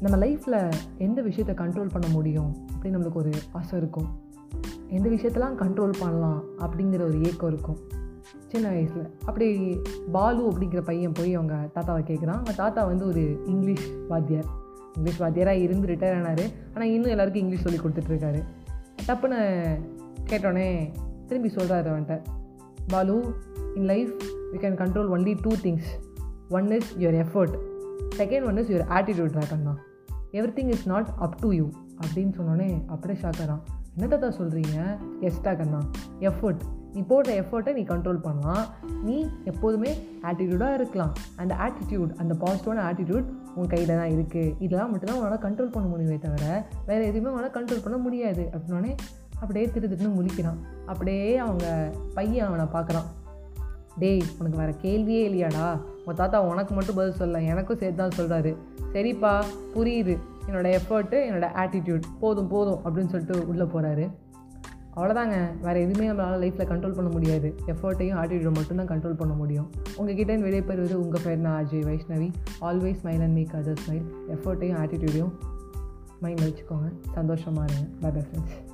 நம்ம லைஃப்பில் எந்த விஷயத்தை கண்ட்ரோல் பண்ண முடியும் அப்படின்னு நம்மளுக்கு ஒரு ஆசை இருக்கும். எந்த விஷயத்தெல்லாம் கண்ட்ரோல் பண்ணலாம் அப்படிங்கிற ஒரு ஏக்கம் இருக்கும். சின்ன வயசில். அப்படி பாலு அப்படிங்கிற பையன் போய் அவங்க தாத்தாவை கேட்குறான் அவங்க தாத்தா வந்து ஒரு இங்கிலீஷ் வாத்தியார். இங்கிலீஷ் வாத்தியாராக இருந்து ரிட்டையர் ஆனார். ஆனால் இன்னும் எல்லாருக்கும் இங்கிலீஷ் சொல்லி கொடுத்துட்ருக்காரு டப்புன்னு கேட்டோடனே திரும்பி சொல்கிறாரு அவன்கிட்ட. Balu in life you can control only two things one is your effort second one is your attitude ராக்கண்ணா everything is not up to you அப்படின்னு சொன்னோன்னே அப்படியே ஷாக்கரான் என்ன தாத்தா சொல்கிறீங்க எஸ்டா கண்ணா எஃபர்ட் நீ போடுற எஃபர்ட்டை நீ கண்ட்ரோல் பண்ணலாம் நீ எப்போதுமே ஆட்டிடியூடாக இருக்கலாம். அந்த ஆட்டிடியூட் அந்த பாசிட்டிவான ஆட்டிடியூட் உன் கையில் தான் இருக்குது இதெல்லாம் மட்டும்தான் உன்னால் கண்ட்ரோல் பண்ண முடியுமே தவிர வேறு எதுவுமே உன்னால் கண்ட்ரோல் பண்ண முடியாது. அப்படின்னோடனே அப்படியே திரு திருன்னு முழிக்கிறான். அப்படியே அவங்க பையன் அவனை பார்க்குறான். டேய் உனக்கு வேறு கேள்வியே இல்லையாடா. உங்கள் தாத்தா உனக்கு மட்டும் பதில் சொல்ல எனக்கும் சேர்த்து தான் சொல்கிறாரு சரிப்பா புரியுது. என்னோடய எஃபர்ட்டு என்னோடய ஆட்டிடியூட் போதும் போதும் அப்படின்னு சொல்லிட்டு உள்ளே போகிறாரு அவ்வளோதாங்க வேறு எதுவுமே நம்மளால் லைஃப்பில் கண்ட்ரோல் பண்ண முடியாது. எஃபர்ட்டையும் ஆட்டிடியூட் மட்டும்தான் கண்ட்ரோல் பண்ண முடியும். உங்ககிட்ட விடைபெறுவது உங்கள் பேர் நான் Ajay Vaishnavi. Always smile and make other smile எஃபர்ட்டையும் ஆட்டிடியூடையும் மைண்டில் வச்சுக்கோங்க. சந்தோஷமாக இருங்க. By bye friends